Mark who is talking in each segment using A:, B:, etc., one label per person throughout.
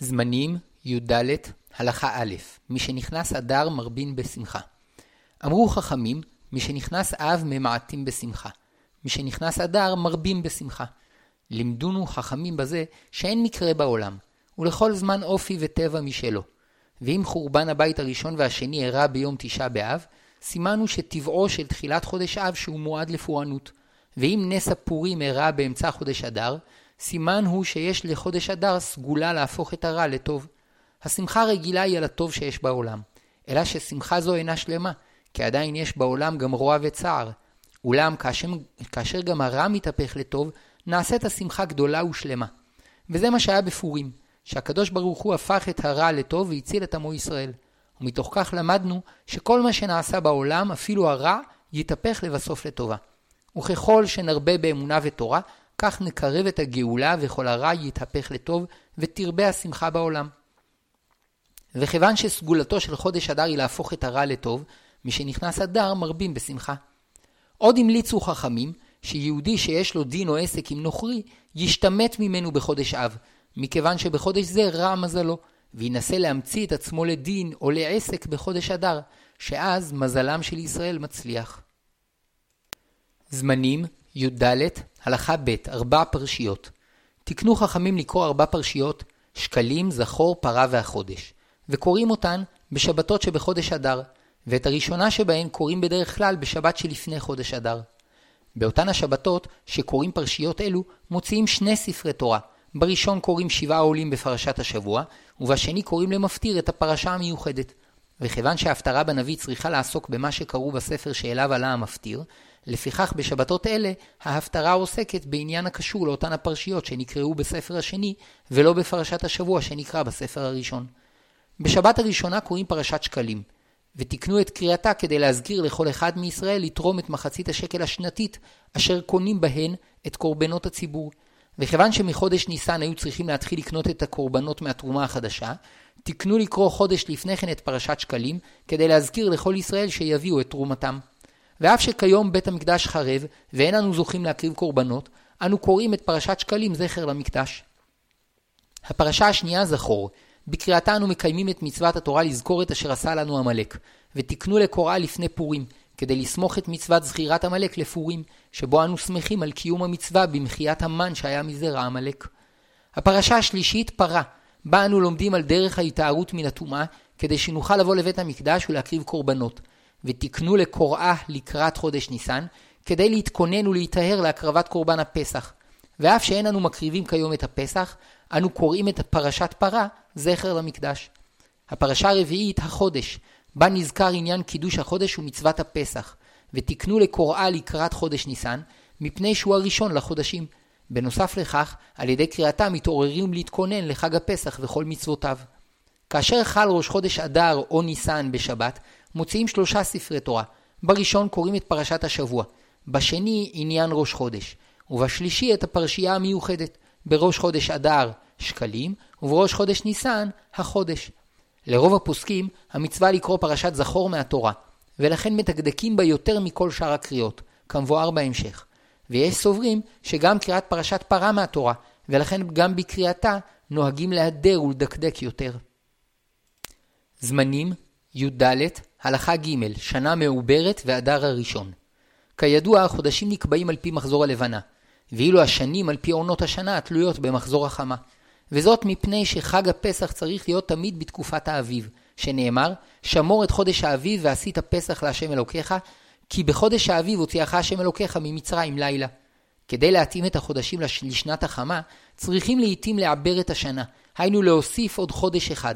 A: זמנים, י"ד, הלכה א', משנכנס אדר מרבין בשמחה. אמרו חכמים, משנכנס אב ממעטים בשמחה. משנכנס אדר מרבים בשמחה. לימדונו חכמים בזה שאין מקרה בעולם, ולכל זמן אופי וטבע משלו. ואם חורבן הבית הראשון והשני אירע ביום תשעה באב, סימנו שטבעו של תחילת חודש אב שהוא מועד לפורענות. ואם נס הפורים אירע באמצע חודש אדר, סימן הוא שיש לחודש אדר סגולה להפוך את הרע לטוב. השמחה הרגילה היא על הטוב שיש בעולם, אלא ששמחה זו אינה שלמה, כי עדיין יש בעולם גם רוע וצער. אולם כאשר, כאשר גם הרע מתהפך לטוב, נעשית השמחה גדולה ושלמה. וזה מה שהיה בפורים, שהקדוש ברוך הוא הפך את הרע לטוב והציל את עמו ישראל. ומתוך כך למדנו שכל מה שנעשה בעולם, אפילו הרע, יתהפך לבסוף לטובה. וככל שנרבה באמונה ותורה, כך נקרב את הגאולה וכל הרע יתהפך לטוב, ותרבה השמחה בעולם. וכיוון שסגולתו של חודש אדר היא להפוך את הרע לטוב, משנכנס אדר מרבים בשמחה. עוד המליצו חכמים, שיהודי שיש לו דין או עסק עם נוכרי, ישתמט ממנו בחודש אב, מכיוון שבחודש זה רע מזלו, וינסה להמציא את עצמו לדין או לעסק בחודש אדר, שאז מזלם של ישראל מצליח. זמנים, י"ד, הלכה ב', ארבע פרשיות. תקנו חכמים לקרוא ארבע פרשיות, שקלים, זכור, פרה והחודש, וקוראים אותן בשבתות שבחודש אדר, ואת הראשונה שבהן קוראים בדרך כלל בשבת שלפני חודש אדר. באותן השבתות שקוראים פרשיות אלו, מוציאים שני ספרי תורה. בראשון קוראים שבעה עולים בפרשת השבוע, ובשני קוראים למפטיר את הפרשה המיוחדת. וכיוון שההפטרה בנביא צריכה לעסוק במה שקראו בספר שאליו עלה המפטיר, לפיכך בשבתות אלה ההפטרה עוסקת בעניין הקשור לאותן הפרשיות שנקראו בספר השני, ולא בפרשת השבוע שנקרא בספר הראשון. בשבת הראשונה קוראים פרשת שקלים, ותקנו את קריאתה כדי להזכיר לכל אחד מישראל לתרום את מחצית השקל השנתית, אשר קונים בהן את קורבנות הציבור. וכיוון שמחודש ניסן היו צריכים להתחיל לקנות את הקורבנות מהתרומה החדשה, תקנו לקרוא חודש לפני כן את פרשת שקלים, כדי להזכיר לכל ישראל שיביאו את תרומתם. ואף שכיום בית המקדש חרב, ואין אנו זוכים להקריב קורבנות, אנו קוראים את פרשת שקלים זכר למקדש. הפרשה השנייה זכור, בקריאתה אנו מקיימים את מצוות התורה לזכור את אשר עשה לנו עמלק, ותקנו לקוראה לפני פורים, כדי לסמוך את מצוות זכירת עמלק לפורים, שבו אנו שמחים על קיום המצווה במחיית המן שהיה מזרע עמלק. הפרשה השלישית, פרה, בה אנו לומדים על דרך ההתארות מן הטומאה, כדי שנוכל לבוא לבית המקדש ולהקריב קורבנות. ותקנו לקוראה לקראת חודש ניסן, כדי להתכונן ולהיטהר להקרבת קורבן הפסח. ואף שאין אנו מקריבים כיום את הפסח, אנו קוראים את פרשת פרה, זכר למקדש. הפרשה הרביעית, החודש, בה נזכר עניין קידוש החודש ומצוות הפסח, ותקנו לקוראה לקראת חודש ניסן, מפני שהוא הראשון לחודשים. בנוסף לכך, על ידי קריאתה מתעוררים להתכונן לחג הפסח וכל מצוותיו. כאשר חל ראש חודש אדר או ניסן בשבת, מוציאים שלושה ספרי תורה. בראשון קוראים את פרשת השבוע, בשני עניין ראש חודש, ובשלישי את הפרשייה המיוחדת, בראש חודש אדר שקלים, ובראש חודש ניסן החודש. לרוב הפוסקים, המצווה לקרוא פרשת זכור מהתורה, ולכן מתקדקים בה יותר מכל שאר הקריאות, כמבואר בהמשך. ויש סוברים שגם קריאת פרשת פרה מהתורה, ולכן גם בקריאתה נוהגים להדר ולדקדק יותר. זמנים י"ד, הלכה ג', שנה מעוברת ואדר הראשון. כידוע, החודשים נקבעים על פי מחזור הלבנה, ואילו השנים על פי עונות השנה התלויות במחזור החמה. וזאת מפני שחג הפסח צריך להיות תמיד בתקופת האביב, שנאמר, שמור את חודש האביב ועשית פסח להשם אלוקיך, כי בחודש האביב הוציאך השם אלוקיך ממצרים לילה. כדי להתאים את החודשים לשנת החמה, צריכים לעתים לעבר את השנה, היינו להוסיף עוד חודש אחד,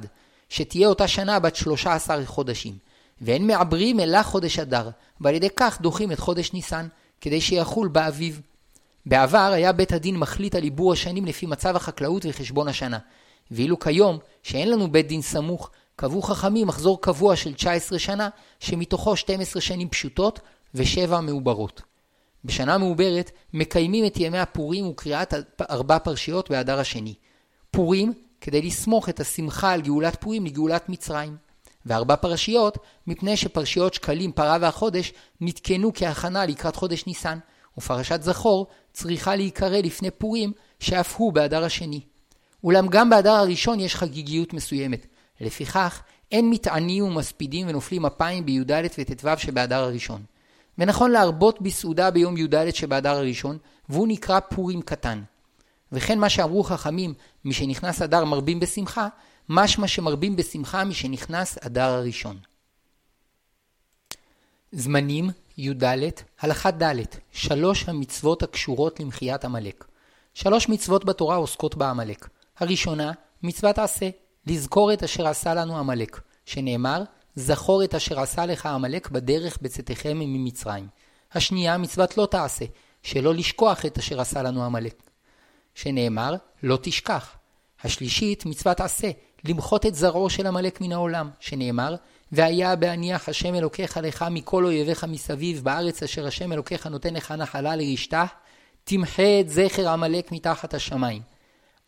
A: שתהיה אותה שנה בת 13 חודשים. ואין מעברים אלא חודש אדר, ועל ידי כך דוחים את חודש ניסן, כדי שיחול באביב. בעבר היה בית הדין מחליט על עיבור השנים לפי מצב החקלאות וחשבון השנה. ואילו כיום, שאין לנו בית דין סמוך, קבעו חכמים מחזור קבוע של 19 שנה, שמתוכו 12 שנים פשוטות ו-7 מעוברות. בשנה מעוברת מקיימים את ימי הפורים וקריאת ארבע פרשיות באדר השני. פורים, כדי לסמוך את השמחה על גאולת פורים לגאולת מצרים. וארבע פרשיות, מפני שפרשיות שקלים, פרה והחודש, נתקנו כהכנה לקראת חודש ניסן, ופרשת זכור צריכה להיקרא לפני פורים, שאף הוא באדר השני. אולם גם באדר הראשון יש חגיגיות מסוימת. לפיכך, אין מתענים ומספידים ונופלים אפיים בי"ד וט"ו שבאדר הראשון. ונכון להרבות בסעודה ביום י"ד שבאדר הראשון, והוא נקרא פורים קטן. וכן מה שאמרו חכמים, משנכנס אדר מרבים בשמחה, משמע שמרבים בשמחה משנכנס אדר הראשון. זמנים י"ד, הלכה ד', שלוש המצוות הקשורות למחיית עמלק. שלוש מצוות בתורה עוסקות בעמלק. הראשונה, מצוות עשה, לזכור את אשר עשה לנו עמלק, שנאמר, זכור את אשר עשה לך עמלק בדרך בצאתכם ממצרים. השנייה, מצוות לא תעשה, שלא לשכוח את אשר עשה לנו עמלק, שנאמר, לא תשכח. השלישית, מצוות עשה, למחות את זרעו של עמלק מן העולם, שנאמר, והיה בהניח השם אלוקיך לך מכל אויביך מסביב בארץ אשר השם אלוקיך נותן לך נחלה לרשתה, תמחה את זכר עמלק מתחת השמיים.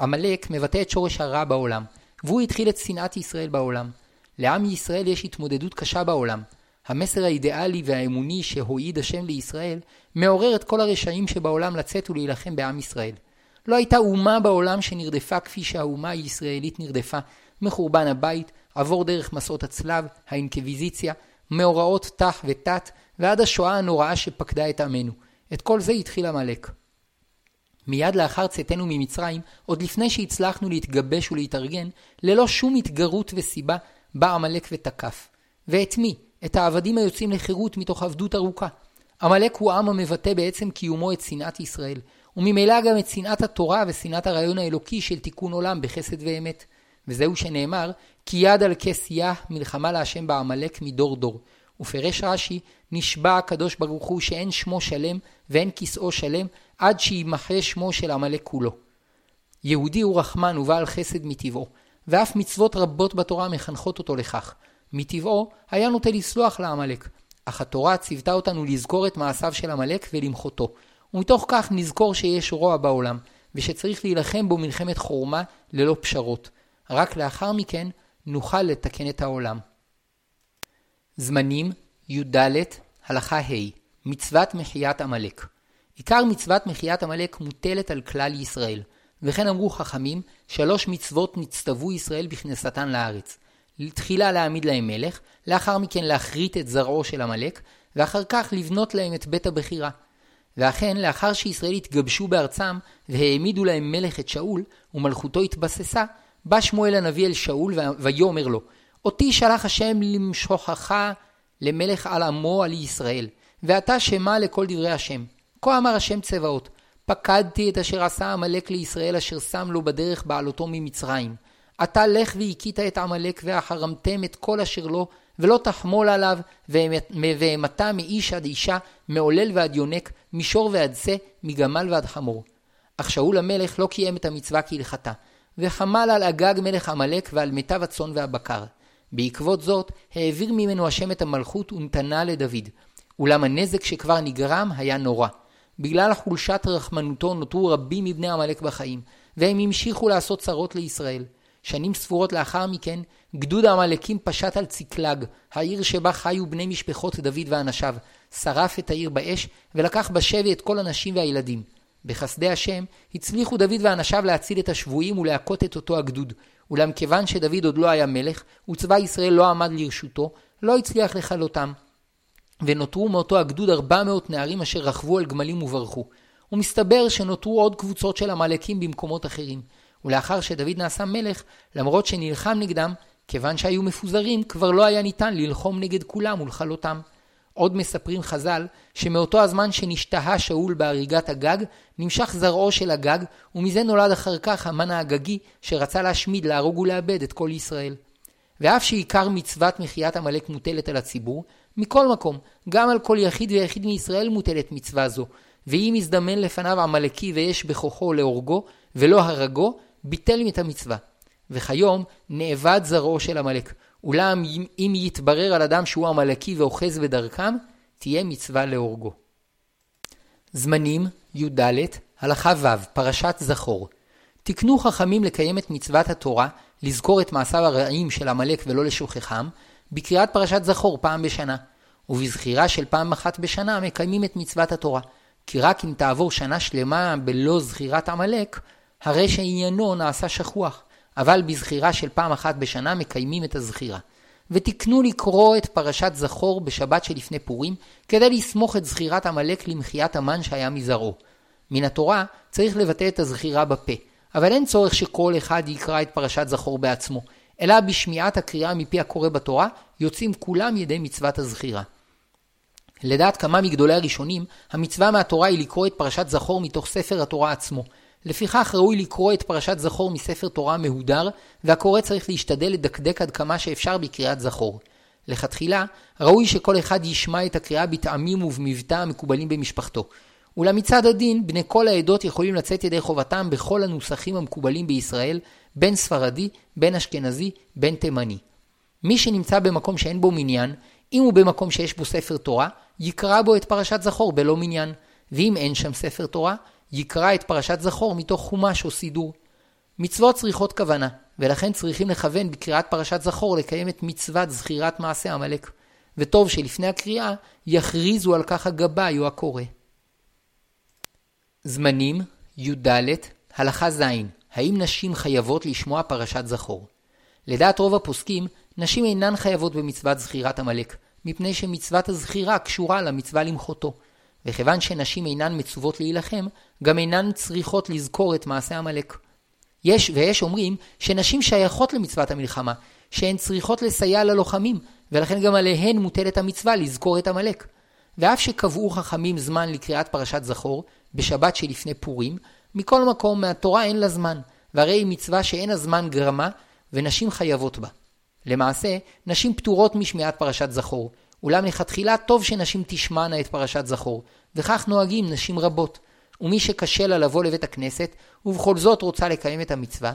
A: עמלק מבטא את שורש הרע בעולם, והוא התחיל את שנאת ישראל בעולם. לעם ישראל יש התמודדות קשה בעולם. המסר האידיאלי והאמוני שהועיד השם לישראל, מעורר את כל הרשעים שבעולם לצאת ולהילחם בעם ישראל. לא הייתה אומה בעולם שנרדפה כפי שהאומה הישראלית נרדפה, מחורבן הבית, עבור דרך מסעות הצלב, האינקוויזיציה, מאורעות תח ותת, ועד השואה הנוראה שפקדה את עמנו. את כל זה התחיל עמלק. מיד לאחר צאתנו ממצרים, עוד לפני שהצלחנו להתגבש ולהתארגן, ללא שום התגרות וסיבה, בא עמלק ותקף. ואת מי? את העבדים היוצאים לחירות מתוך עבדות ארוכה. עמלק הוא עם המבטא בעצם קיומו את שנאת ישראל, וממילא גם את שנאת התורה ושנאת הרעיון האלוקי של תיקון עולם בחסד ואמת. וזהו שנאמר, כי יד על כס יה מלחמה להשם בעמלק מדור דור. ופרש רש"י, נשבע הקדוש ברוך הוא שאין שמו שלם ואין כסאו שלם, עד שימחה שמו של עמלק כולו. יהודי הוא רחמן ובעל חסד מטבעו, ואף מצוות רבות בתורה מחנכות אותו לכך. מטבעו היה נוטה לסלוח לעמלק, אך התורה ציוותה אותנו לזכור את מעשיו של עמלק ולמחותו, ומתוך כך נזכור שיש רוע בעולם, ושצריך להילחם בו מלחמת חורמה ללא פשרות. רק לאחר מכן נוכל לתקן את העולם. זמנים י"ד הלכה ה' מצוות מחיית עמלק עיקר מצוות מחיית עמלק מוטלת על כלל ישראל, וכן אמרו חכמים, שלוש מצוות נצטוו ישראל בכנסתן לארץ. תחילה להעמיד להם מלך, לאחר מכן להכרית את זרעו של עמלק, ואחר כך לבנות להם את בית הבחירה. ואכן, לאחר שישראל התגבשו בארצם, והעמידו להם מלך את שאול, ומלכותו התבססה, בא שמואל הנביא אל שאול, ויאמר לו, אותי שלח השם למשוכך למלך על עמו על ישראל, ואתה שמע לכל דברי השם. כה אמר השם צבאות, פקדתי את אשר עשה עמלק לישראל אשר שם לו בדרך בעלותו ממצרים. אתה לך והכית את עמלק והחרמתם את כל אשר לו, ולא תחמול עליו, והמתה מאיש עד אישה, מעולל ועד יונק, מישור ועד שא, מגמל ועד חמור. אך שאול המלך לא קיים את המצווה כהלכתה, וחמל על אגג מלך עמלק ועל מיטב הצאן והבקר. בעקבות זאת, העביר ממנו השם את המלכות ונתנה לדוד. אולם הנזק שכבר נגרם היה נורא. בגלל חולשת רחמנותו נותרו רבים מבני עמלק בחיים, והם המשיכו לעשות צרות לישראל. שנים ספורות לאחר מכן, גדוד העמלקים פשט על ציקלג, העיר שבה חיו בני משפחות דוד ואנשיו, שרף את העיר באש, ולקח בשבי את כל הנשים והילדים. בחסדי השם, הצליחו דוד ואנשיו להציל את השבויים ולהכות את אותו הגדוד. אולם כיוון שדוד עוד לא היה מלך, וצבא ישראל לא עמד לרשותו, לא הצליח לכלותם. ונותרו מאותו הגדוד ארבע מאות נערים אשר רכבו על גמלים וברחו. ומסתבר שנותרו עוד קבוצות של עמלקים במקומות אחרים. ולאחר שדוד נעשה מלך, למרות שנלחם נגדם, כיוון שהיו מפוזרים, כבר לא היה ניתן ללחום נגד כולם ולכלותם. עוד מספרים חז"ל, שמאותו הזמן שנשתהה שאול בהריגת הגג, נמשך זרעו של הגג, ומזה נולד אחר כך המן האגגי, שרצה להשמיד, להרוג ולאבד את כל ישראל. ואף שעיקר מצוות מחיית עמלק מוטלת על הציבור, מכל מקום, גם על כל יחיד ויחיד מישראל מוטלת מצווה זו, ואם יזדמן לפניו עמלקי ויש בכוחו להורגו, ולא הרגו, ביטל את המצווה. וכיום נאבד זרעו של עמלק. אולם אם יתברר על אדם שהוא עמלקי ואוחז בדרכם, תהיה מצווה להורגו. זמנים י"ד הלכה ו' פרשת זכור. תקנו חכמים לקיים את מצוות התורה, לזכור את מעשיו הרעים של עמלק ולא לשוכחם, בקריאת פרשת זכור פעם בשנה, ובזכירה של פעם אחת בשנה מקיימים את מצוות התורה, כי רק אם תעבור שנה שלמה בלא זכירת עמלק, הרי שעניינו נעשה שכוח, אבל בזכירה של פעם אחת בשנה מקיימים את הזכירה. ותקנו לקרוא את פרשת זכור בשבת שלפני פורים, כדי לסמוך את זכירת עמלק למחיית המן שהיה מזרעו. מן התורה צריך לבטא את הזכירה בפה, אבל אין צורך שכל אחד יקרא את פרשת זכור בעצמו, אלא בשמיעת הקריאה מפי הקורא בתורה, יוצאים כולם ידי מצוות הזכירה. לדעת כמה מגדולי הראשונים, המצווה מהתורה היא לקרוא את פרשת זכור מתוך ספר התורה עצמו. לפיכך ראוי לקרוא את פרשת זכור מספר תורה מהודר, והקורא צריך להשתדל לדקדק עד כמה שאפשר בקריאת זכור. לכתחילה, ראוי שכל אחד ישמע את הקריאה בטעמים ובמבטא המקובלים במשפחתו. אולם מצד הדין, בני כל העדות יכולים לצאת ידי חובתם בכל הנוסחים המקובלים בישראל, בין ספרדי, בין אשכנזי, בין תימני. מי שנמצא במקום שאין בו מניין, אם הוא במקום שיש בו ספר תורה, יקרא בו את פרשת זכור בלא מניין. ואם אין שם ספר תורה, יקרא את פרשת זכור מתוך חומש או סידור. מצוות צריכות כוונה, ולכן צריכים לכוון בקריאת פרשת זכור לקיים את מצוות זכירת מעשה עמלק. וטוב שלפני הקריאה יכריזו על כך הגבאי או הקורא. זמנים, י"ד, הלכה ז', האם נשים חייבות לשמוע פרשת זכור? לדעת רוב הפוסקים, נשים אינן חייבות במצוות זכירת עמלק, מפני שמצוות הזכירה קשורה למצווה למחותו. וכיוון שנשים אינן מצוות להילחם, גם אינן צריכות לזכור את מעשה עמלק. יש ויש אומרים שנשים שייכות למצוות המלחמה, שהן צריכות לסייע ללוחמים, ולכן גם עליהן מוטלת המצווה לזכור את עמלק. ואף שקבעו חכמים זמן לקריאת פרשת זכור, בשבת שלפני פורים, מכל מקום מהתורה אין לה זמן, והרי היא מצווה שאין הזמן גרמה, ונשים חייבות בה. למעשה, נשים פטורות משמיעת פרשת זכור, אולם לכתחילה טוב שנשים תשמענה את פרשת זכור, וכך נוהגים נשים רבות. ומי שקשה לה לבוא לבית הכנסת, ובכל זאת רוצה לקיים את המצווה,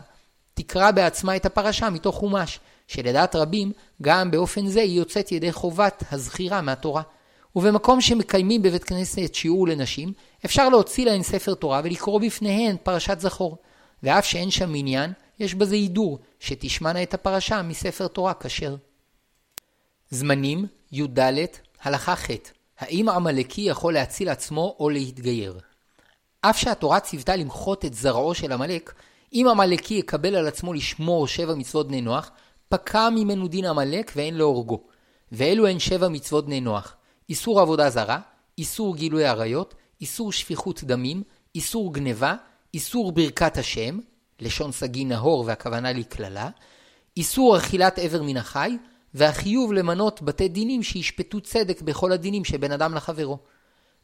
A: תקרא בעצמה את הפרשה מתוך חומש, שלדעת רבים, גם באופן זה היא יוצאת ידי חובת הזכירה מהתורה. ובמקום שמקיימים בבית כנסת שיעור לנשים, אפשר להוציא להן ספר תורה ולקרוא בפניהן פרשת זכור. ואף שאין שם עניין, יש בזה הידור, שתשמענה את הפרשה מספר תורה כשר. זמנים, י"ד, הלכה ח' האם עמלקי יכול להציל עצמו או להתגייר? אף שהתורה ציוותה למחות את זרעו של עמלק, אם עמלקי יקבל על עצמו לשמור שבע מצוות בני נוח, פקע ממנו דין עמלק ואין להורגו. ואלו הן שבע מצוות בני נוח. איסור עבודה זרה, איסור גילוי עריות, איסור שפיכות דמים, איסור גניבה, איסור ברכת השם, לשון סגי נהור והכוונה לקללה, איסור אכילת עבר מן החי, והחיוב למנות בתי דינים שישפטו צדק בכל הדינים שבין אדם לחברו.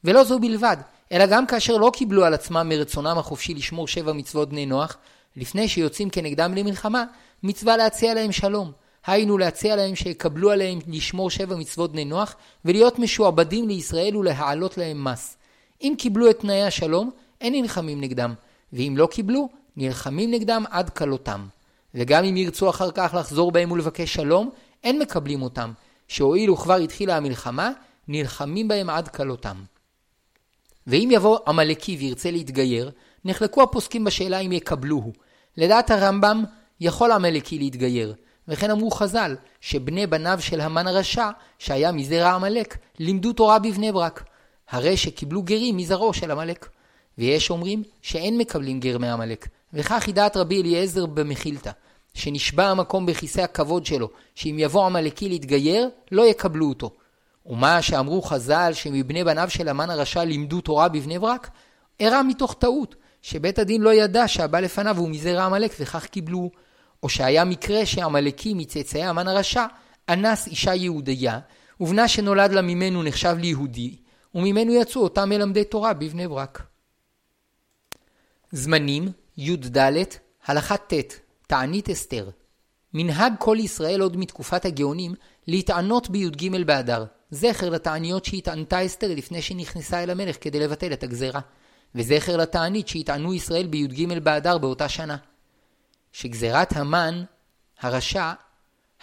A: ולא זו בלבד, אלא גם כאשר לא קיבלו על עצמם מרצונם החופשי לשמור שבע מצוות בני נוח, לפני שיוצאים כנגדם למלחמה, מצווה להציע להם שלום. היינו להציע להם שיקבלו עליהם לשמור שבע מצוות בני נוח, ולהיות משועבדים לישראל ולהעלות להם מס. אם קיבלו את תנאי השלום, אין נלחמים נגדם, ואם לא קיבלו, נלחמים נגדם עד כלותם. וגם אם ירצו אחר כך לחזור בהם ולבקש שלום, אין מקבלים אותם, שהואיל וכבר התחילה המלחמה, נלחמים בהם עד כלותם. ואם יבוא עמלקי וירצה להתגייר, נחלקו הפוסקים בשאלה אם יקבלוהו. לדעת הרמב"ם, יכול עמלקי להתגייר, וכן אמרו חז"ל, שבני בניו של המן הרשע, שהיה מזרע עמלק, לימדו תורה בבני ברק. הרי שקיבלו גרים מזרעו של עמלק. ויש אומרים שאין מקבלים גר מעמלק, וכך היא דעת רבי אליעזר במחילתא, שנשבע המקום בכיסא הכבוד שלו, שאם יבוא עמלקי להתגייר, לא יקבלו אותו. ומה שאמרו חז"ל שמבני בניו של המן הרשע לימדו תורה בבני ברק, אירע מתוך טעות, שבית הדין לא ידע שהבא לפניו הוא מזרע עמלק וכך קיבלו. או שהיה מקרה שעמלקי מצאצאי המן הרשע אנס אישה יהודייה, ובנה שנולד לה ממנו נחשב ליהודי, וממנו יצאו אותם מלמדי תורה בבני ברק. זמנים, י"ד, הלכה ט', תענית אסתר. מנהג כל ישראל עוד מתקופת הגאונים להתענות בי"ג באדר, זכר לתעניות שהתענתה אסתר לפני שנכנסה אל המלך כדי לבטל את הגזרה, וזכר לתענית שהתענו ישראל בי"ג באדר באותה שנה. שגזירת המן, הרשע,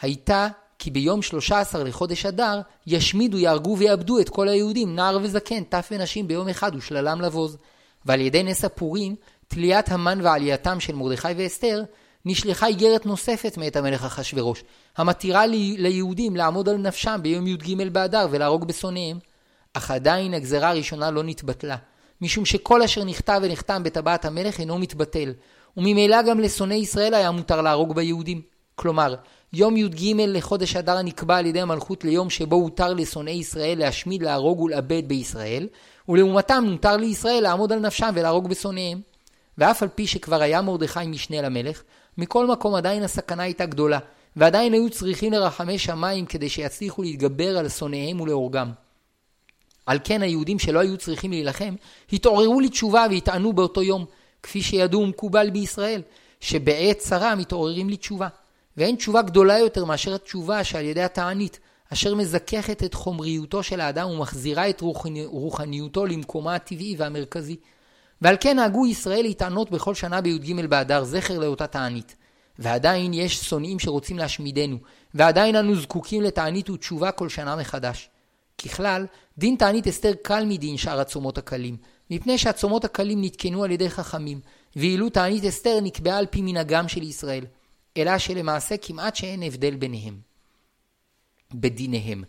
A: הייתה כי ביום 13 לחודש אדר ישמידו, יהרגו ויאבדו את כל היהודים, נער וזקן, טף ונשים ביום אחד ושללם לבוז. ועל ידי נס הפורים, תליית המן ועלייתם של מרדכי ואסתר, נשלחה איגרת נוספת מאת המלך אחשורוש, המתירה לי, ליהודים לעמוד על נפשם ביום י"ג באדר ולהרוג בשונאיהם. אך עדיין הגזרה הראשונה לא נתבטלה, משום שכל אשר נכתב ונחתם בטבעת המלך אינו מתבטל, וממילא גם לשונאי ישראל היה מותר להרוג ביהודים. כלומר, יום י"ג לחודש אדר נקבע על ידי המלכות ליום שבו הותר לשונאי ישראל להשמיד, להרוג ולאבד בישראל, ולעומתם מותר לישראל לעמוד על נפשם ולהרוג בשונאיהם. ואף על פי שכבר היה מרדכי משנה למלך, מכל מקום עדיין הסכנה הייתה גדולה, ועדיין היו צריכים לרחמי שמיים כדי שיצליחו להתגבר על שונאיהם ולהורגם. על כן היהודים שלא היו צריכים להילחם, התעוררו לתשובה והטענו באותו יום, כפי שידעו ומקובל בישראל, שבעת צרה מתעוררים לתשובה. ואין תשובה גדולה יותר מאשר התשובה שעל ידי התענית, אשר מזככת את חומריותו של האדם ומחזירה את רוחניותו למקומה הטבעי והמרכזי. ועל כן נהגו ישראל להתענות בכל שנה בי"ג באדר זכר לאותה תענית. ועדיין יש שונאים שרוצים להשמידנו, ועדיין אנו זקוקים לתענית ותשובה כל שנה מחדש. ככלל, דין תענית אסתר קל מדין שאר הצומות הקלים, מפני שהצומות הקלים נתקנו על ידי חכמים, ואילו תענית אסתר נקבעה על פי מנהגם של ישראל, אלא שלמעשה כמעט שאין הבדל ביניהם. בדיניהם.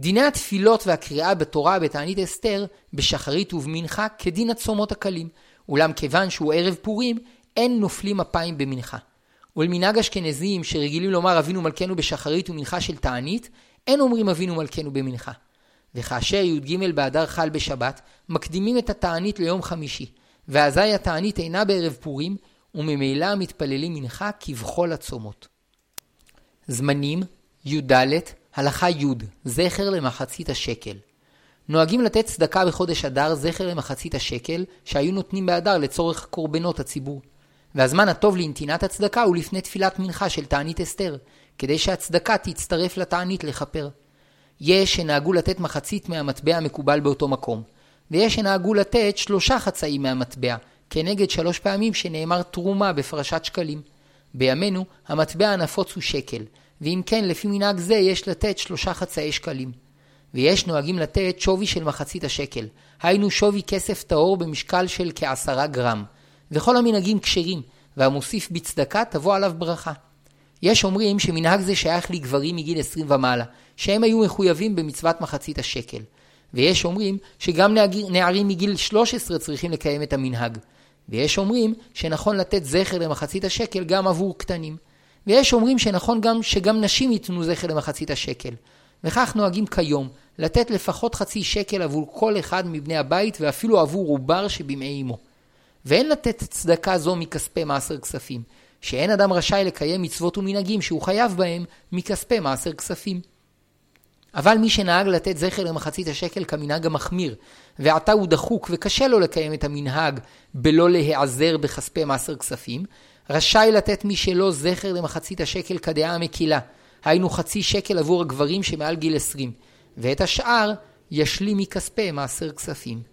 A: דיני התפילות והקריאה בתורה בתענית אסתר, בשחרית ובמנחה, כדין הצומות הקלים, אולם כיוון שהוא ערב פורים, אין נופלים אפיים במנחה. ולמנהג אשכנזים שרגילים לומר אבינו מלכנו בשחרית ומנחה של תענית, אין אומרים אבינו מלכנו במנחה. וכאשר י"ג באדר חל בשבת, מקדימים את התענית ליום חמישי, ואזי התענית אינה בערב פורים, וממילא מתפללים מנחה כבכל הצומות. זמנים י"ד הלכה י' זכר למחצית השקל. נוהגים לתת צדקה בחודש אדר זכר למחצית השקל שהיו נותנים באדר לצורך קורבנות הציבור. והזמן הטוב לנתינת הצדקה הוא לפני תפילת מנחה של תענית אסתר, כדי שהצדקה תצטרף לתענית לכפר. יש שנהגו לתת מחצית מהמטבע המקובל באותו מקום, ויש שנהגו לתת שלושה חצאים מהמטבע, כנגד שלוש פעמים שנאמר תרומה בפרשת שקלים. בימינו המטבע הנפוץ הוא שקל, ואם כן לפי מנהג זה יש לתת שלושה חצאי שקלים. ויש נוהגים לתת שווי של מחצית השקל, היינו שווי כסף טהור במשקל של כעשרה גרם, וכל המנהגים כשרים, והמוסיף בצדקה תבוא עליו ברכה. יש אומרים שמנהג זה שייך לגברים מגיל 20 ומעלה, שהם היו מחויבים במצוות מחצית השקל. ויש אומרים שגם נערים מגיל 13 צריכים לקיים את המנהג. ויש אומרים שנכון לתת זכר למחצית השקל גם עבור קטנים. ויש אומרים שנכון גם שגם נשים ייתנו זכר למחצית השקל. וכך נוהגים כיום, לתת לפחות חצי שקל עבור כל אחד מבני הבית ואפילו עבור עובר שבימי אמו. ואין לתת צדקה זו מכספי מעשר כספים, שאין אדם רשאי לקיים מצוות ומנהגים שהוא חייב בהם מכספי מעשר כספים. אבל מי שנהג לתת זכר למחצית השקל כמנהג המחמיר, ועתה הוא דחוק וקשה לו לקיים את המנהג בלא להיעזר בכספי מעשר כספים, רשאי לתת מי שלא זכר למחצית השקל כדעה המקילה, היינו חצי שקל עבור הגברים שמעל גיל 20, ואת השאר ישלים מכספי מעשר כספים.